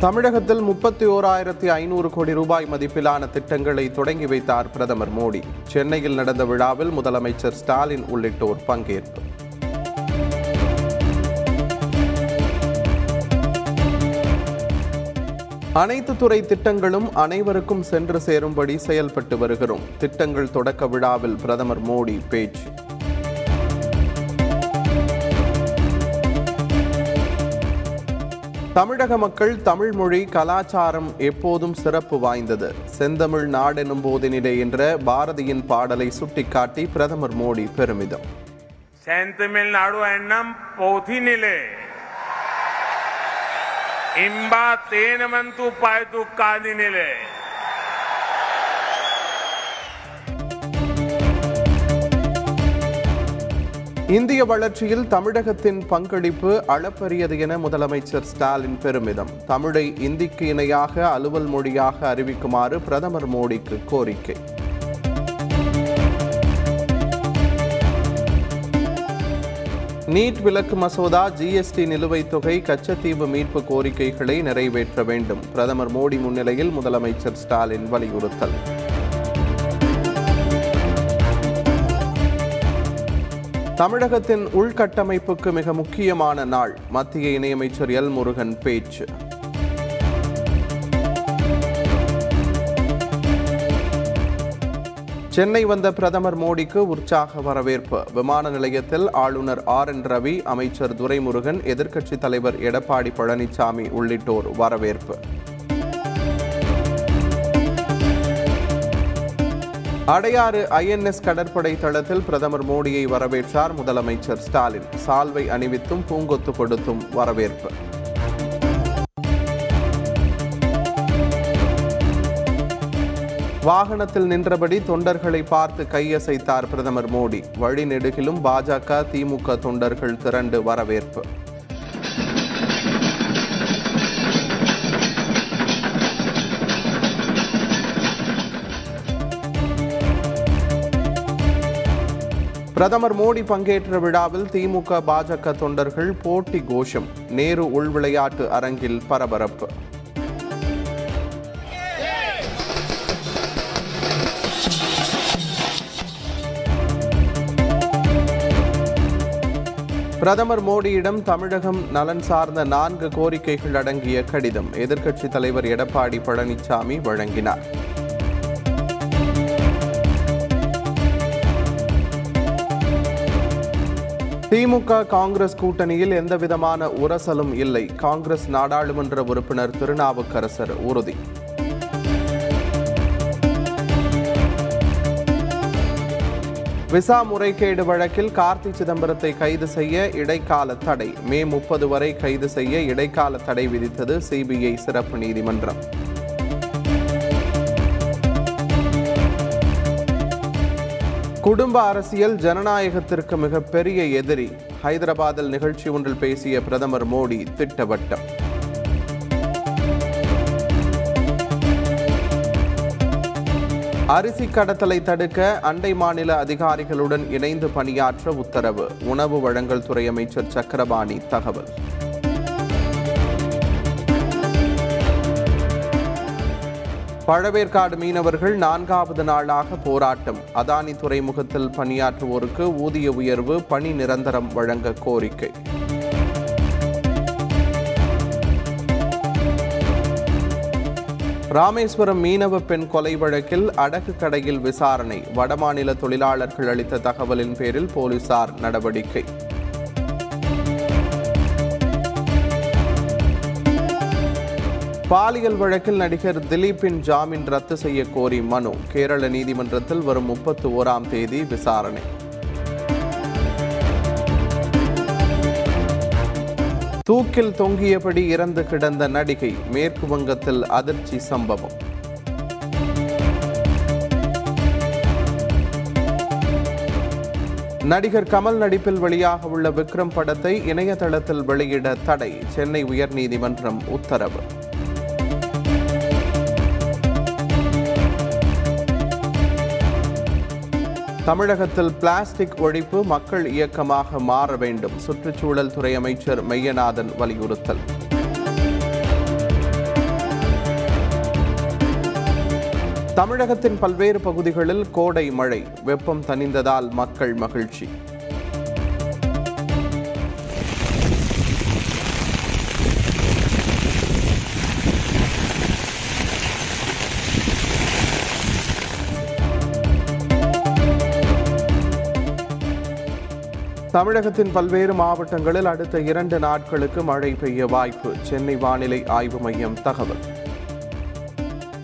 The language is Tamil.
தமிழகத்தில் முப்பத்தி ஓராயிரத்தி ஐநூறு கோடி ரூபாய் மதிப்பிலான திட்டங்களை தொடங்கி வைத்தார் பிரதமர் மோடி. சென்னையில் நடந்த விழாவில் முதலமைச்சர் ஸ்டாலின் உள்ளிட்டோர் பங்கேற்பு. அனைத்து துறை திட்டங்களும் அனைவருக்கும் சென்று சேரும்படி செயல்பட்டு வருகிறோம். திட்டங்கள் தொடக்க விழாவில் பிரதமர் மோடி பேச்சு. தமிழக மக்கள் தமிழ் மொழி கலாச்சாரம் எப்போதும் சிறப்பு வாய்ந்தது. செந்தமிழ் நாடெனும் போதினிலே என்ற பாரதியின் பாடலை சுட்டிக்காட்டி பிரதமர் மோடி பெருமிதம். செந்தமிழ்நாடு எண்ணம் போதினிலே. இம்பா தேனமந்து பாய்து காதினிலே இந்திய வளர்ச்சியில் தமிழகத்தின் பங்களிப்பு அளப்பரியது என முதலமைச்சர் ஸ்டாலின் பெருமிதம். தமிழை இந்திக்கு இணையாக அலுவல் மொழியாக அறிவிக்குமாறு பிரதமர் மோடிக்கு கோரிக்கை. நீட் விலக்கு மசோதா ஜிஎஸ்டி நிலுவைத் தொகை கச்சத்தீவு மீட்பு கோரிக்கைகளை நிறைவேற்ற வேண்டும். பிரதமர் மோடி முன்னிலையில் முதலமைச்சர் ஸ்டாலின் வலியுறுத்தல். தமிழகத்தின் உள்கட்டமைப்புக்கு மிக முக்கியமான நாள். மத்திய இணையமைச்சர் எல் முருகன் பேச்சு. சென்னை வந்த பிரதமர் மோடிக்கு உற்சாக வரவேற்பு. விமான நிலையத்தில் ஆளுநர் ஆர் என் ரவி அமைச்சர் துரைமுருகன் எதிர்க்கட்சித் தலைவர் எடப்பாடி பழனிசாமி உள்ளிட்டோர் வரவேற்பு. அடையாறு ஐஎன்எஸ் கடற்படை தளத்தில் பிரதமர் மோடியை வரவேற்றார் முதலமைச்சர் ஸ்டாலின். சால்வை அணிவித்தும் பூங்கொத்து கொடுத்தும் வரவேற்பு. வாகனத்தில் நின்றபடி தொண்டர்களை பார்த்து கையசைத்தார் பிரதமர் மோடி. வழிநெடுகிலும் பாஜக திமுக தொண்டர்கள் திரண்டு வரவேற்பு. பிரதமர் மோடி பங்கேற்ற விழாவில் திமுக பாஜக தொண்டர்கள் போட்டி கோஷம். நேரு உள் விளையாட்டு அரங்கில் பரபரப்பு. பிரதமர் மோடியிடம் தமிழகம் நலன் சார்ந்த நான்கு கோரிக்கைகள் அடங்கிய கடிதம் எதிர்க்கட்சித் தலைவர் எடப்பாடி பழனிசாமி வழங்கினார். திமுக காங்கிரஸ் கூட்டணியில் எந்தவிதமான உரசலும் இல்லை. காங்கிரஸ் நாடாளுமன்ற உறுப்பினர் திருநாவுக்கரசர் உறுதி. விசா முறைகேடு வழக்கில் கார்த்தி சிதம்பரத்தை கைது செய்ய இடைக்கால தடை. மே முப்பது வரை கைது செய்ய இடைக்கால தடை விதித்தது சிபிஐ சிறப்பு நீதிமன்றம். குடும்ப அரசியல் ஜனநாயகத்திற்கு மிகப்பெரிய எதிரி. ஹைதராபாத்தில் நிகழ்ச்சி ஒன்றில் பேசிய பிரதமர் மோடி திட்டவட்டம். அரிசி கடத்தலை தடுக்க அண்டை மாநில அதிகாரிகளுடன் இணைந்து பணியாற்ற உத்தரவு. உணவு வழங்கல் துறை அமைச்சர் சக்கரபாணி தகவல். பழவேற்காடு மீனவர்கள் நான்காவது நாளாக போராட்டம். அதானி துறைமுகத்தில் பணியாற்றுவோருக்கு ஊதிய உயர்வு பணி நிரந்தரம் வழங்க கோரிக்கை. ராமேஸ்வரம் மீனவ பெண் கொலை வழக்கில் அடகு கடையில் விசாரணை. வடமாநில தொழிலாளர்கள் அளித்த தகவலின் பேரில் போலீசார் நடவடிக்கை. பாலியல் வழக்கில் நடிகர் திலீப்பின் ஜாமீன் ரத்து செய்ய கோரி மனு. கேரள நீதிமன்றத்தில் வரும் முப்பத்தி ஓராம் தேதி விசாரணை. தூக்கில் தொங்கியபடி இறந்து கிடந்த நடிகை மேற்கு வங்கத்தில் அதிர்ச்சி சம்பவம். நடிகர் கமல் நடிப்பில் வெளியாக உள்ள விக்ரம் படத்தை இணையதளத்தில் வெளியிட தடை. சென்னை உயர்நீதிமன்றம் உத்தரவு. தமிழகத்தில் பிளாஸ்டிக் ஒழிப்பு மக்கள் இயக்கமாக மாற வேண்டும். சுற்றுச்சூழல் துறை அமைச்சர் மெய்யநாதன் வலியுறுத்தல். தமிழகத்தின் பல்வேறு பகுதிகளில் கோடை மழை வெப்பம் தணிந்ததால் மக்கள் மகிழ்ச்சி. தமிழகத்தின் பல்வேறு மாவட்டங்களில் அடுத்த இரண்டு நாட்களுக்கு மழை பெய்ய வாய்ப்பு. சென்னை வானிலை ஆய்வு மையம் தகவல்.